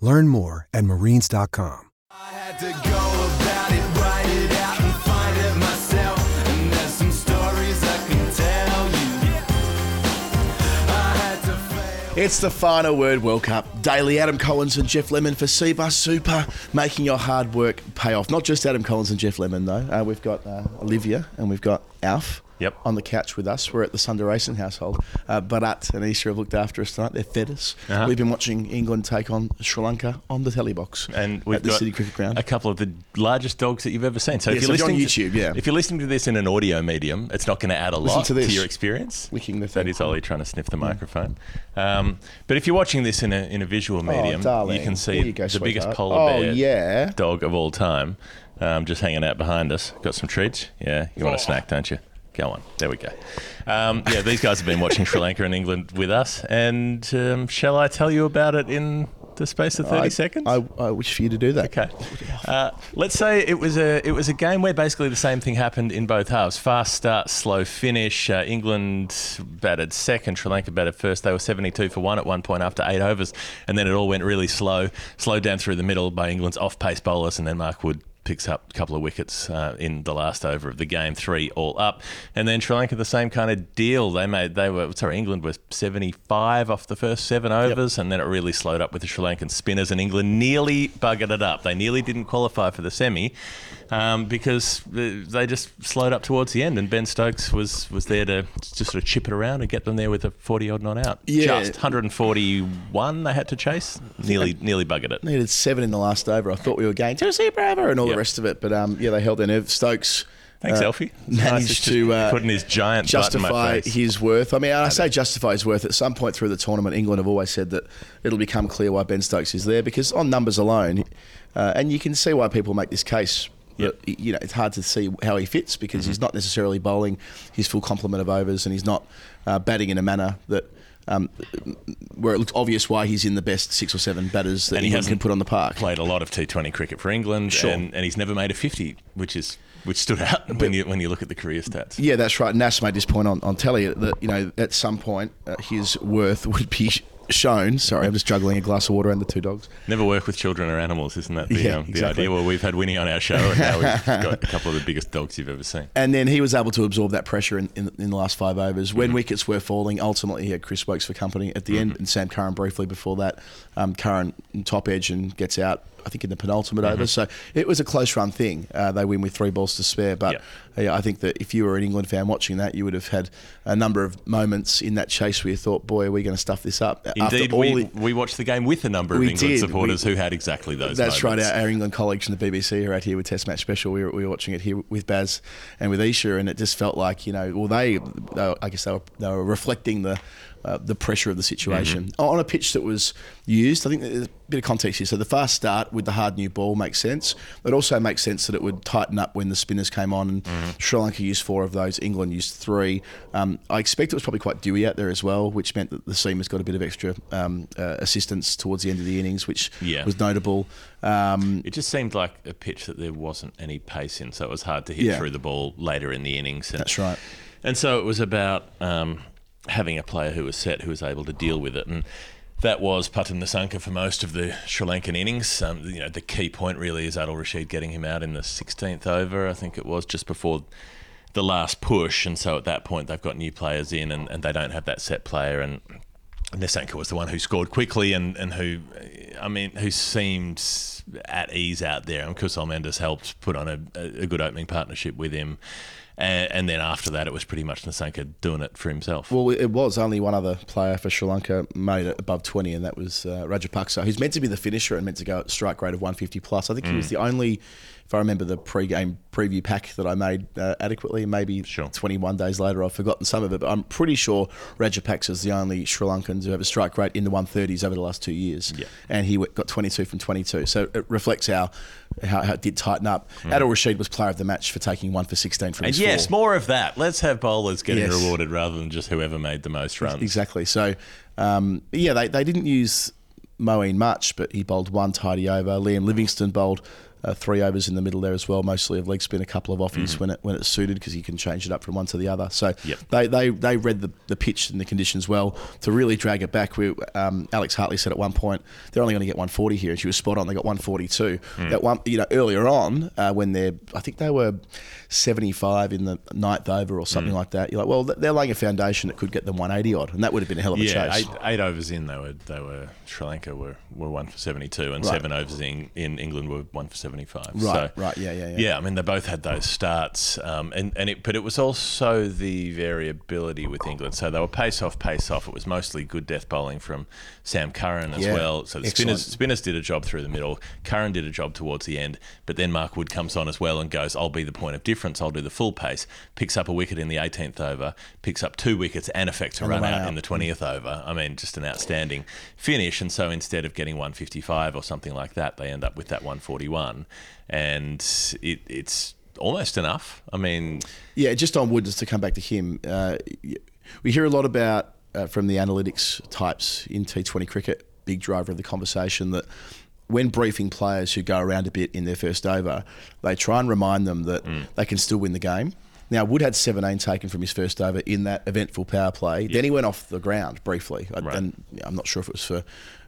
Learn more at marines.com. I had to go about it, write it out, and find it myself. And there's some stories I can tell you. I had to fail. It's the final word World Cup. Daily Adam Collins and Geoff Lemon for Cbus Super, making your hard work pay off. Not just Adam Collins and Geoff Lemon, though. Uh, we've got uh, Olivia and we've got Alf. Yep. On the couch with us. We're at the Sundaresan household. Uh, Bharat and Isha have looked after us tonight. They're fed us. Uh-huh. We've been watching England take on Sri Lanka on the telly box and we've at the Sydney Cricket Ground. a couple of the largest dogs that you've ever seen. So Yeah, if you're if you're on listening YouTube, yeah. if you're listening to this in an audio medium, it's not going to add a Listen lot to this. your experience. Licking the That thing. is Ollie trying to sniff the microphone. Um, but if you're watching this in a in a visual medium, oh, you can see you go, the biggest sweetheart. polar oh, bear yeah. dog of all time, um, just hanging out behind us. Got some treats. Yeah, you Oh. want a snack, don't you? Go on. There we go. Um, yeah, these guys have been watching Sri Lanka and England with us, and um, shall I tell you about it in the space of thirty I, seconds? I, I wish for you to do that. Okay. Uh, let's say it was a it was a game where basically the same thing happened in both halves. Fast start, slow finish. Uh, England batted second, Sri Lanka batted first. They were 72 for one at one point after eight overs, and then it all went really slow. Slowed down through the middle by England's off-pace bowlers, and then Mark Wood picks up a couple of wickets uh, in the last over of the game, three all up, and then Sri Lanka the same kind of deal. They made they were sorry England was 75 off the first seven overs, and then it really slowed up with the Sri Lankan spinners, and England nearly buggered it up. They nearly didn't qualify for the semi um, because they just slowed up towards the end, and Ben Stokes was was there to just sort of chip it around and get them there with a 40 odd not out. Yeah. Just 141 they had to chase. Nearly nearly buggered it. Needed seven in the last over. I thought we were going Tennessee Bravo and all Yep. the rest of it, but um, yeah, they held their nerve. Stokes. Thanks, uh, Elfie. It's nice to uh, putting his giant butt in my justify his worth. I mean, I say justify his worth. At some point through the tournament, England have always said that it'll become clear why Ben Stokes is there because on numbers alone, uh, and you can see why people make this case. Yep. You know, it's hard to see how he fits because Mm-hmm. he's not necessarily bowling his full complement of overs, and he's not uh, batting in a manner that. Um, where it looks obvious why he's in the best six or seven batters that and he can put on the park. Played a lot of T20 cricket for England, Sure. and, and he's never made a 50, which is which stood out when you when you look at the career stats. Yeah, that's right. Nass made this point on, on telly that you know at some point uh, his worth would be shown. Sorry, I'm just juggling a glass of water and the two dogs. Never work with children or animals, isn't that the, Yeah, um, the exactly. idea? Well, we've had Winnie on our show, and now we've got a couple of the biggest dogs you've ever seen. And then he was able to absorb that pressure in, in, in the last five overs. Mm-hmm. When wickets were falling, ultimately he had Chris Woakes for company at the end and Sam Curran briefly before that. Um, Curran top edge and gets out, I think, in the penultimate Mm-hmm. over. So it was a close run thing. Uh, they win with three balls to spare. But Yep. yeah, I think that if you were an England fan watching that, you would have had a number of moments in that chase where you thought, boy, are we going to stuff this up? After Indeed, we, the- we watched the game with a number of England did. supporters We- who had exactly those. That's moments. right. Our, our England colleagues from the BBC are out here with Test Match Special. We were, we were watching it here with Baz and with Isha, and it just felt like you know, well, they, they I guess they were, they were reflecting the uh, the pressure of the situation Mm-hmm. on a pitch that was used. I think there's a bit of context here. So the fast start with the hard new ball makes sense. It also makes sense that it would tighten up when the spinners came on. And Mm-hmm. Sri Lanka used four of those. England used three. Um, I expect it was probably quite dewy out there as well, which meant that the seamers got a bit of extra um, uh, assistance towards the end of the innings, which Yeah. was notable. Um, It just seemed like a pitch that there wasn't any pace in, so it was hard to hit Yeah. through the ball later in the innings. And, That's right. And so it was about um, having a player who was set, who was able to deal with it, and that was Pathum Nissanka for most of the Sri Lankan innings. Um, you know, the key point really is Adil Rashid getting him out in the 16th over, I think it was, just before the last push. And so at that point, they've got new players in, and, and they don't have that set player. And Nissanka was the one who scored quickly and, and who, I mean, who seemed at ease out there. And Kusal Mendis helped put on a, a good opening partnership with him. And, and then after that, it was pretty much Nissanka doing it for himself. Well, it was only one other player for Sri Lanka made it above 20, and that was uh, Rajapaksa, who's meant to be the finisher and meant to go at strike rate of 150 plus. I think he was Mm. the only, if I remember the pre-game preview pack that I made uh, adequately, maybe Sure. 21 days later I've forgotten some of it, but I'm pretty sure Rajapaksa is the only Sri Lankan to have a strike rate in the 130s over the last two years. Yeah. And he got 22 from 22. So it reflects how, how, how it did tighten up. Mm. Adil Rashid was player of the match for taking one for 16 from And yes, more of that. Let's have bowlers getting Yes. rewarded rather than just whoever made the most runs. Exactly. So, um, yeah, they, they didn't use Moeen much, but he bowled one tidy over. Liam Livingston bowled uh, three overs in the middle there as well, mostly of leg spin, a couple of offies when it when it suited because he can change it up from one to the other. So Yep. they, they they read the, the pitch and the conditions well to really drag it back. We, um, Alex Hartley said at one point they're only going to get 140 here, and she was spot on. They got 142. That one, you know, earlier on uh, when they're I think they were 75 in the ninth over or something like that. You're like, well, they're laying a foundation that could get them 180 odd, and that would have been a hell of a Yeah, chase. eight, eight overs in, they were they were Sri Lanka were, were one for seventy two, and Right. seven overs in, in England were one for seventy five. Right, so, right, yeah, yeah, yeah. Yeah, I mean they both had those starts, um, and and it, but it was also the variability with England. So they were pace off, pace off. It was mostly good death bowling from Sam Curran as Yeah, well. So the spinners spinners did a job through the middle. Curran did a job towards the end, but then Mark Wood comes on as well and goes, "I'll be the point of difference. I'll do the full pace." Picks up a wicket in the 18th over, picks up two wickets and effects a And run run out out. in the 20th over. I mean, just an outstanding finish. And so instead of getting 155 or something like that, they end up with that 141, and it, it's almost enough. I mean, Yeah, just on Wood, just to come back to him, uh, we hear a lot about uh, from the analytics types in T20 cricket, big driver of the conversation, that when briefing players who go around a bit in their first over, they try and remind them that Mm. they can still win the game. Now, Wood had 17 taken from his first over in that eventful power play. Then he went off the ground briefly. Right. And I'm not sure if it was for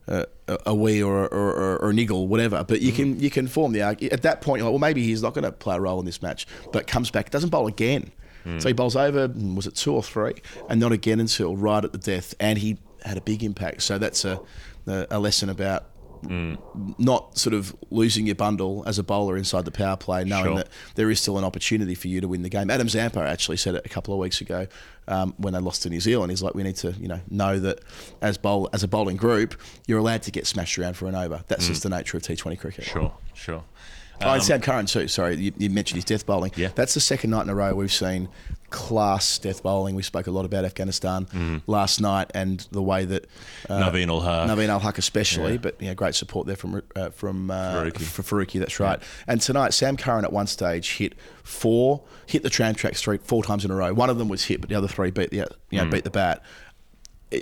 uh, a- a wee or, or, or, or a niggle, whatever. But Mm. you can you can form the argument. At that point, you're like, well, maybe he's not going to play a role in this match, but comes back, doesn't bowl again. Mm. So he bowls over, mm, was it two or three, and not again until right at the death, and he had a big impact. So that's a, a lesson about. Mm. Not sort of losing your bundle as a bowler inside the power play, knowing Sure. that there is still an opportunity for you to win the game. Adam Zampa actually said it a couple of weeks ago um, when they lost to New Zealand. He's like, we need to, you know, know that as bowl as a bowling group, you're allowed to get smashed around for an over. That's just the nature of T20 cricket. Mm. sure, sure. Oh, and Sam Curran too. Sorry, you, you mentioned his death bowling. Yeah. that's the second night in a row we've seen class death bowling. We spoke a lot about Afghanistan last night and the way that uh, Naveen ul Haq. Naveen ul Haq especially, Yeah. but yeah, great support there from uh, from uh, Farooqi. That's right. And tonight, Sam Curran at one stage hit four, hit the tram track street four times in a row. One of them was hit, but the other three beat the you know beat the bat.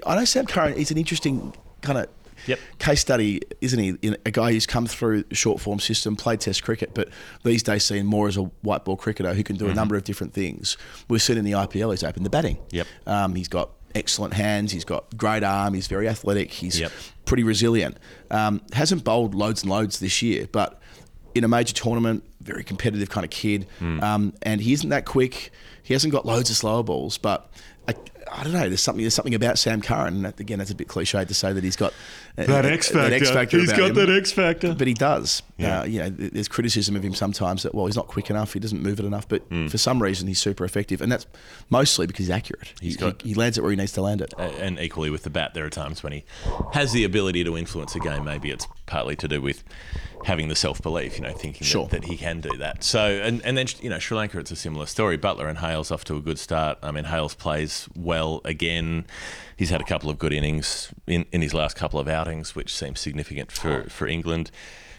I know Sam Curran. He's an interesting kind of Yep. case study, isn't he? In a guy who's come through the short form system, played Test cricket, but these days seen more as a white ball cricketer who can do a number of different things. We've seen in the IPL, he's opened the batting. Yep. Um, he's got excellent hands. He's got great arm. He's very athletic. He's Yep. pretty resilient. Um, hasn't bowled loads and loads this year, but in a major tournament, very competitive kind of kid. Hmm. Um, and he isn't that quick. He hasn't got loads of slower balls, but I, I don't know. There's something. There's something about Sam Curran. And that, again, that's a bit cliched to say that he's got uh, That X factor. X factor He's got him. that X factor. But he does. Yeah. Uh, you know, there's criticism of him sometimes that well, he's not quick enough. He doesn't move it enough. But Hmm. for some reason, he's super effective, and that's mostly because he's accurate. He's he, got- he, he lands it where he needs to land it. And equally with the bat, there are times when he has the ability to influence a game. Maybe it's partly to do with having the self belief, you know, thinking Sure. that, that he can do that. So, and, and then, you know, Sri Lanka, it's a similar story. Buttler and Hales off to a good start. I mean, Hales plays well again. He's had a couple of good innings in, in his last couple of outings, which seems significant for, for England.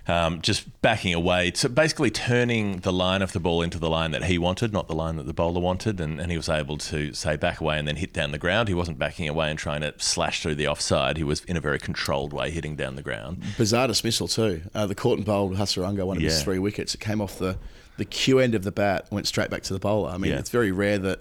Um, just backing away, so basically turning the line of the ball into the line that he wanted, not the line that the bowler wanted, and, and he was able to say back away and then hit down the ground. He wasn't backing away and trying to slash through the offside. He was in a very controlled way hitting down the ground. Bizarre dismissal too. Uh, the caught and bowled Hasaranga, one of his three wickets. It came off the the cue end of the bat, went straight back to the bowler. I mean, Yeah. it's very rare that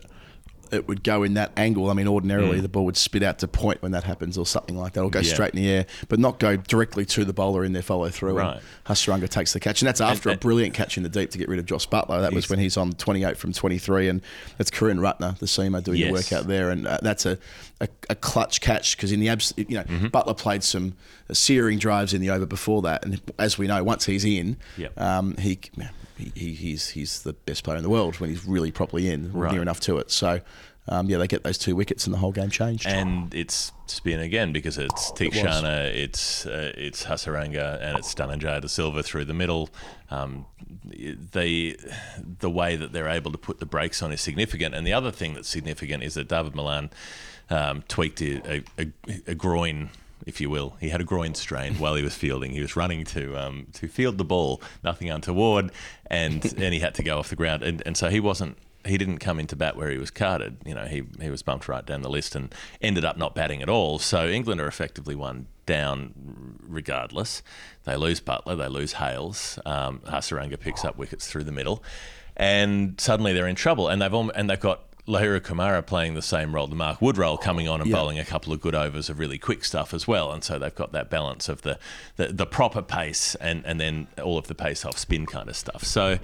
it would go in that angle. I mean, ordinarily the ball would spit out to point when that happens, or something like that, or go Mm. Yeah. straight in the air, but not go directly to the bowler in their follow through. Right. And Hasaranga takes the catch, and that's after and- a brilliant catch in the deep to get rid of Jos Buttler. That was when he's on 28 from 23, and it's Karunaratne, the seamer, doing the work out there, and uh, that's a, a, a clutch catch because in the abs, you know, Mm-hmm. Buttler played some searing drives in the over before that, and as we know, once he's in, Yep. um, he, he he- he's he's the best player in the world when he's really properly in, Right. near enough to it. So. Um, yeah, they get those two wickets and the whole game changed. And it's spin again because it's Theekshana, it's uh, it's Hasaranga, and it's Dhananjaya de Silva through the middle. Um, they, the way that they're able to put the brakes on is significant. And the other thing that's significant is that Dawid Malan um, tweaked a, a, a groin. If you will, he had a groin strain while he was fielding. He was running to um, to field the ball, nothing untoward, and and he had to go off the ground, and, and so he wasn't he didn't come into bat where he was carded. You know, he, he was bumped right down the list and ended up not batting at all. So England are effectively one down regardless. They lose Buttler, they lose Hales. Um, Hasaranga picks up wickets through the middle, and suddenly they're in trouble. And they've al- and they've got Lahiru Kumara playing the same role, the Mark Wood role, coming on and Yeah. bowling a couple of good overs of really quick stuff as well. And so they've got that balance of the, the, the proper pace and, and then all of the pace off spin kind of stuff. So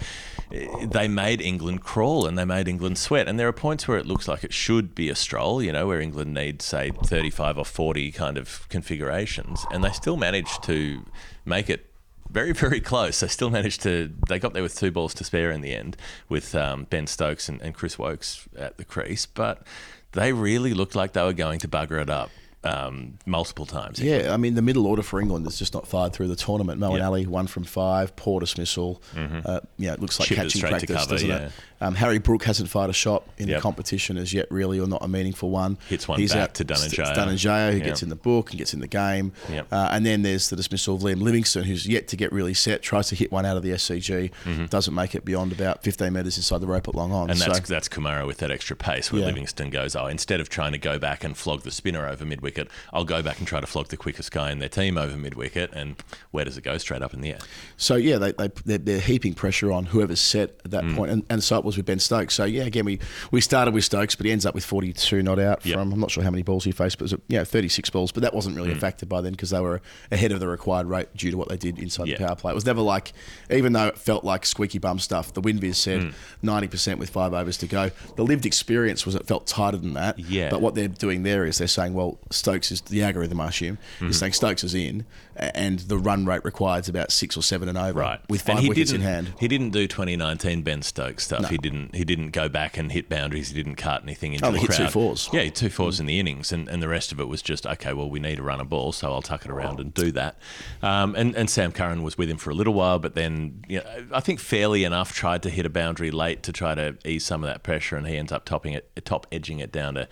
eh, they made England crawl and they made England sweat. And there are points where it looks like it should be a stroll, you know, where England needs, say, 35 or 40 kind of configurations. And they still managed to make it very, very close. They still managed to. They got there with two balls to spare in the end, with um, Ben Stokes and, and Chris Woakes at the crease. But they really looked like they were going to bugger it up um, multiple times. Yeah, I mean the middle order for England is just not fired through the tournament. Moeen. Mm-hmm. Ali one from five, poor dismissal. Uh, yeah, it looks like Chipped catching practice, cover, doesn't yeah. it? Um, Harry Brook hasn't fired a shot in Yep. the competition as yet, really, or not a meaningful one. Hits one back to It's- it's Dhananjaya. Dhananjaya, who Yep. gets in the book and gets in the game. Yep. Uh, and then there's the dismissal of Liam Livingstone, who's yet to get really set. Tries to hit one out of the SCG, doesn't make it beyond about 15 metres inside the rope at long on. Mm-hmm. And that's so, that's Kumara with that extra pace where Yeah. Livingstone goes, oh, instead of trying to go back and flog the spinner over mid wicket, I'll go back and try to flog the quickest guy in their team over mid wicket. And where does it go? Straight up in the air. So yeah, they, they they're, they're heaping pressure on whoever's set at that Mm. point. and, and so it was with Ben Stokes. So yeah, again we, we started with Stokes, but he ends up with 42 not out Yep. from I'm not sure how many balls he faced, but it was yeah 36 balls. But that wasn't really Mm. a factor by then because they were ahead of the required rate due to what they did inside Yeah. the power play. It was never like even though it felt like squeaky bum stuff. The Winviz said Mm. 90 percent with five overs to go. The lived experience was it felt tighter than that. Yeah. But what they're doing there is they're saying well Stokes is the algorithm I assume Mm-hmm. is saying Stokes is in and the run rate required is about six or seven and over Right. with five he wickets in hand. He didn't do 2019 Ben Stokes stuff. No. He didn't. He didn't go back and hit boundaries. He didn't cut anything into Only the hit two crowd. fours. Yeah, he two fours in the innings, and, and the rest of it was just okay. Well, we need to run a ball, so I'll tuck it around and do that. Um, and and Sam Curran was with him for a little while, but then you know, I think fairly enough tried to hit a boundary late to try to ease some of that pressure, and he ends up topping it, top edging it down to.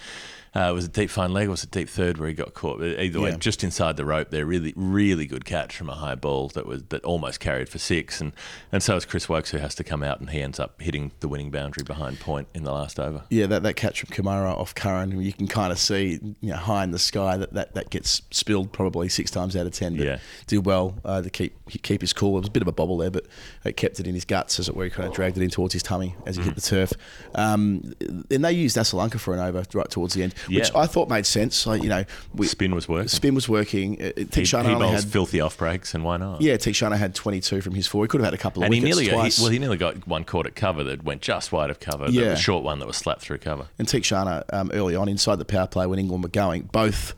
Uh, it was a deep fine leg, or was it deep third where he got caught? Either way, Yeah. just inside the rope there. Really, really good catch from a high ball that was that almost carried for six, and and so is Chris Woakes who has to come out and he ends up hitting the winning boundary behind point in the last over. Yeah, that, that catch from Kumara off Curran, you can kind of see you know, high in the sky that, that that gets spilled probably six times out of ten. But Yeah. did well uh, to keep keep his cool. It was a bit of a bobble there, but it kept it in his guts, as it were. He kind of dragged it in towards his tummy as he Mm. hit the turf. Um, and they used Asalanka for an over right towards the end, which Yeah. I thought made sense. Like, you know, we, Spin was working. spin was working. Uh, He, Theekshana he bowls had filthy off breaks, and why not? yeah, Theekshana had 22 from his four. He could have had a couple of And he nearly got, twice. he, well, he nearly got one caught at cover that went just wide of cover. Yeah. The short one that was slapped through cover. and Theekshana um, early on inside the power play when England were going, both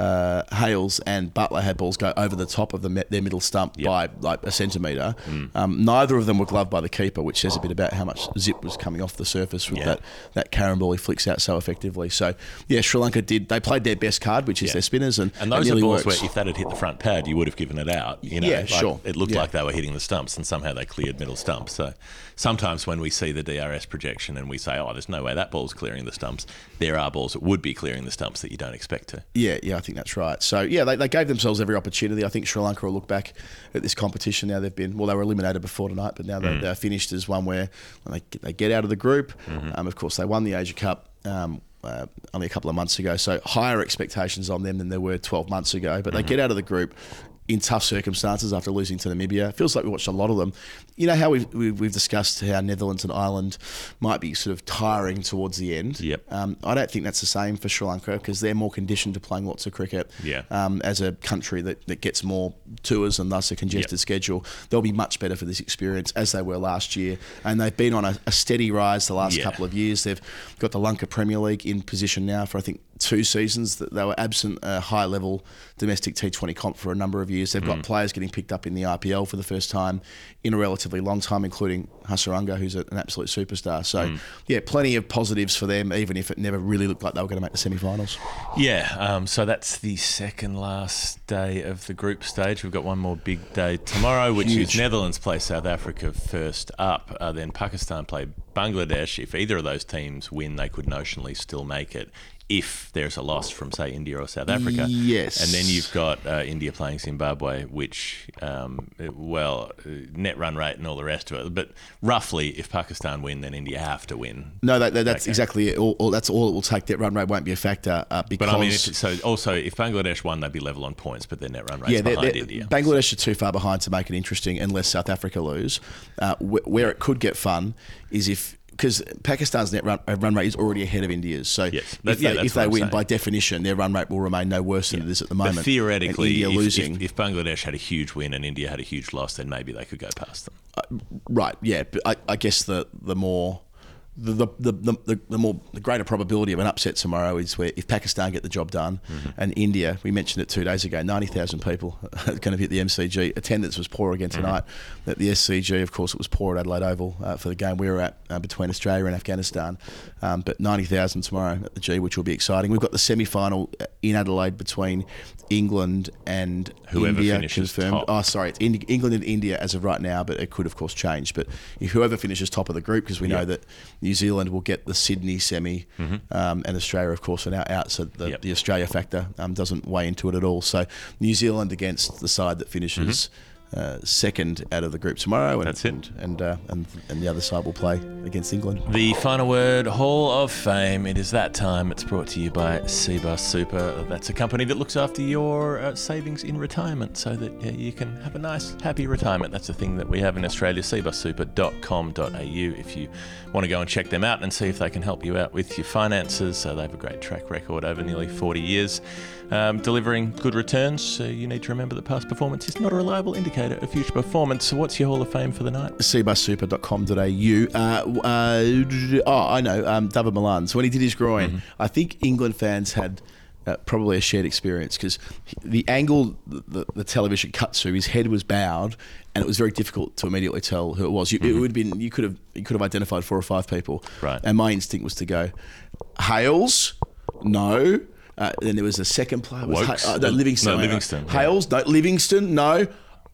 uh, Hales and Buttler had balls go over the top of the, their middle stump Yep. by like a centimetre. Mm. Um, neither of them were gloved by the keeper, which says a bit about how much zip was coming off the surface with Yeah. that, that carrom ball he flicks out so effectively. So, yeah, Sri Lanka did. They played their best card, which is Yeah. their spinners. And, And those are balls works. where if that had hit the front pad, you would have given it out. You know, Yeah, Like, sure. It looked Yeah. like they were hitting the stumps, and somehow they cleared middle stumps. So sometimes when we see the DRS projection and we say, "Oh, there's no way that ball's clearing the stumps," there are balls that would be clearing the stumps that you don't expect to. Yeah, yeah, I think that's right. So yeah, they, they gave themselves every opportunity. I think Sri Lanka will look back at this competition now. They've been well, they were eliminated before tonight, but now they, they're finished as one where when they get, they get out of the group. Um, of course, they won the Asia Cup. Um, uh, only a couple of months ago, so higher expectations on them than there were 12 months ago. But they get out of the group in tough circumstances after losing to Namibia. It feels like we watched a lot of them. You know how we've, we've, we've discussed how Netherlands and Ireland might be sort of tiring towards the end. Yep. Um, I don't think that's the same for Sri Lanka because they're more conditioned to playing lots of cricket. Yeah. Um, as a country that, that gets more tours and thus a congested Yep. schedule, they'll be much better for this experience as they were last year. And they've been on a, a steady rise the last Yeah. couple of years. They've got the Lanka Premier League in position now for I think two seasons that they were absent a high level domestic T20 comp for a number of years. They've Mm. got players getting picked up in the IPL for the first time in a relatively long time, including Hasaranga, who's a- an absolute superstar. So, Mm. yeah, plenty of positives for them, even if it never really looked like they were going to make the semi-finals. Yeah, um, so that's the second last day of the group stage. We've got one more big day tomorrow, which Huge. is Netherlands play South Africa first up. Uh, then Pakistan play Bangladesh. If either of those teams win, they could notionally still make it. If there's a loss from, say, India or South Africa. Yes. And then you've got uh, India playing Zimbabwe, which, um, well, uh, net run rate and all the rest of it. But roughly, if Pakistan win, then India have to win. No, that, that, that's exactly it. All, all, that's all it will take. That run rate won't be a factor uh, because But I mean, so also if Bangladesh won, they'd be level on points, but their net run rate's yeah, they're- behind they're- India. Bangladesh are too far behind to make it interesting unless South Africa lose. Uh, wh- where it could get fun is if because Pakistan's net run, uh, run rate is already ahead of India's. So Yes. If yeah, they, if they win, saying. by definition, their run rate will remain no worse than it is at the But moment. theoretically, and India if, losing. If, if Bangladesh had a huge win and India had a huge loss, then maybe they could go past them. Right, yeah, but I, I guess the the more the the, the, the, the more the greater probability of an upset tomorrow is where if Pakistan get the job done Mm-hmm. and India, we mentioned it two days ago, ninety thousand people are going to hit the MCG. Attendance was poor again Mm-hmm. tonight. At the SCG, of course, it was poor at Adelaide Oval uh, for the game we were at uh, between Australia and Afghanistan. Um, but ninety thousand tomorrow at the G, which will be exciting. We've got the semi final in Adelaide between England and Whoever India finishes confirmed. top. Oh, sorry, it's Indi- England and India as of right now, but it could, of course, change. But if whoever finishes top of the group, because we Yeah. know that New Zealand will get the Sydney semi, um, and Australia, of course, are now out, so the, Mm-hmm. Yep. the Australia factor um, doesn't weigh into it at all. So New Zealand against the side that finishes. Uh, second out of the group tomorrow, and. That's it. and and, uh, and and the other side will play against England. The final word, Hall of Fame. It is that time. It's brought to you by Cbus Super. That's a company that looks after your uh, savings in retirement so that you can have a nice, happy retirement. That's a thing that we have in Australia, cbussuper.com.au. If you want to go and check them out and see if they can help you out with your finances, So they have a great track record over nearly 40 years. Um, delivering good returns, so you need to remember that past performance is not a reliable indicator of future performance. So, what's your Hall of Fame for the night? cbussuper.com.au. Uh, uh, oh, I know, um, Dawid Malan. So when he did his groin, Mm-hmm. I think England fans had uh, probably a shared experience because the angle the, the television cut to, his head was bowed, and it was very difficult to immediately tell who it was. You, It would have been you could have you could have identified four or five people, Mm-hmm. Right. And my instinct was to go, Hales, no. Uh, then there was a second player. Was Woakes? Ha- uh, no, Livingstone. No, Livingstone. Hales, no. Livingstone, no.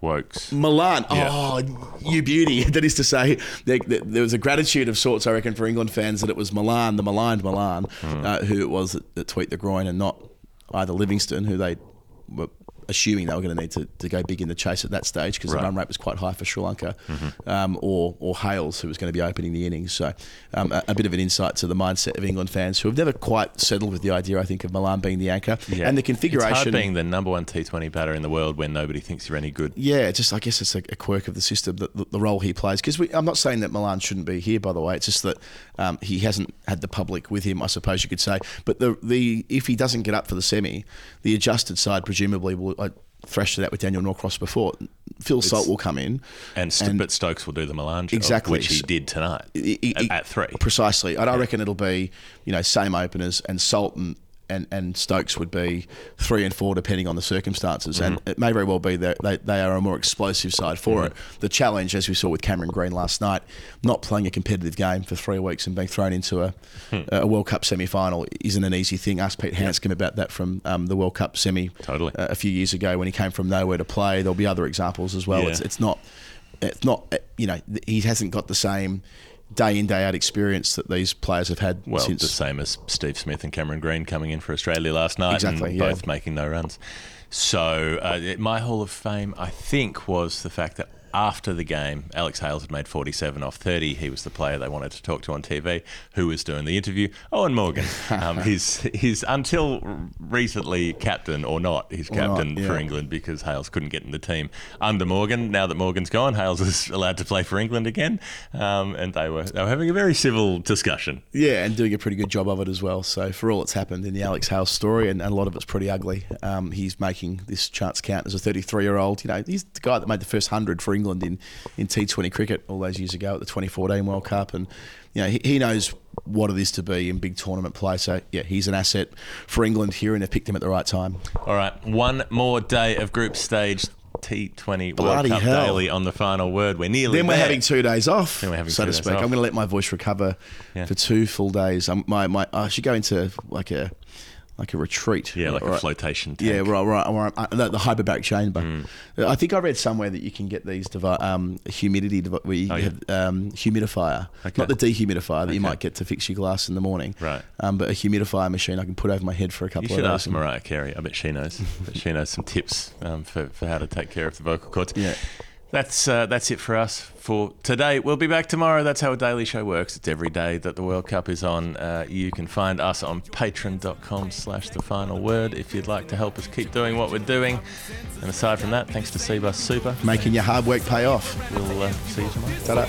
Woakes. Malan. Yeah. Oh, you beauty. That is to say, there, there, was a gratitude of sorts, I reckon, for England fans that it was Malan, the maligned Malan, Hmm. uh, who it was that, that tweaked the groin and not either Livingstone, who they were assuming they were going to need to, to go big in the chase at that stage because Right. Mm-hmm. the run rate was quite high for Sri Lanka, um, or, or Hales, who was going to be opening the innings. So um, a, a bit of an insight to the mindset of England fans who have never quite settled with the idea, I think, of Malan being the anchor. Yeah. And the It's configuration. hard being the number one T20 batter in the world when nobody thinks you're any good. Yeah, just I guess it's a, a quirk of the system that the, the role he plays. Because I'm not saying that Malan shouldn't be here, by the way. It's just that um, he hasn't had the public with him, I suppose you could say. But the the if he doesn't get up for the semi, the adjusted side presumably will. I thrashed it out with Daniel Norcross before. Phil Salt will come in, And, St- but Stokes will do the Malan job, Exactly. which he did tonight I- I- at, at three. Precisely. And I reckon it'll be, you know, same openers and Salt and, and Stokes would be three and four depending on the circumstances. And Mm-hmm. it may very well be that they, they are a more explosive side for it. The challenge, as we saw with Cameron Green last night, not playing a competitive game for three weeks and being thrown into a, Hmm. a World Cup semi final isn't an easy thing. Ask Pete Handscomb about that from um, the World Cup semi Totally. uh, a few years ago when he came from nowhere to play. There'll be other examples as well. Yeah. It's, it's not, it's not, you know, he hasn't got the same day in day out experience that these players have had Well, since the same as Steve Smith and Cameron Green coming in for Australia last night Exactly, and yeah. both making no runs. So uh, my Hall of Fame, I think, was the fact that after the game, Alex Hales had made 47 off 30. He was the player they wanted to talk to on TV. Who was doing the interview? Eoin Morgan. Um, he's, he's until recently captain or not, he's Or not, captain for. England because Hales couldn't get in the team under Morgan. Now that Morgan's gone, Hales is allowed to play for England again. Um, and they were, they were having a very civil discussion. Yeah, and doing a pretty good job of it as well. So for all that's happened in the Alex Hales story, and, and a lot of it's pretty ugly, um, he's making this chance count as a 33-year-old. You know, he's the guy that made the first hundred for England in, in T20 cricket all those years ago at the 2014 World Cup, and you know he, he knows what it is to be in big tournament play. So yeah, he's an asset for England here, and they've picked him at the right time. All right, one more day of group stage T20 World Cup hell. daily on the final word. We're nearly Then we're there. having two days off, Then we're having so to speak. off. I'm going to let my voice recover Yeah. for two full days. Um, my, my, I should go into like a like a retreat. Yeah, like a flotation tank. Yeah, right, right. Or, uh, the, the hyperbaric chamber. Hmm. I think I read somewhere that you can get these devi- um, humidity devi- where you Oh, yeah. have um, humidifier, Okay. not the dehumidifier that you might get to fix your glass in the morning. Right. Um, but a humidifier machine I can put over my head for a couple You of should ask Mariah Carey. I bet she knows. she knows some tips um, for, for how to take care of the vocal cords. Yeah. That's uh, that's it for us for today. We'll be back tomorrow. That's how a daily show works. It's every day that the World Cup is on. Uh, you can find us on patreon.com slash the final word if you'd like to help us keep doing what we're doing. And aside from that, thanks to Cbus Super. Making your hard work pay off. We'll uh, see you tomorrow. Ta-da.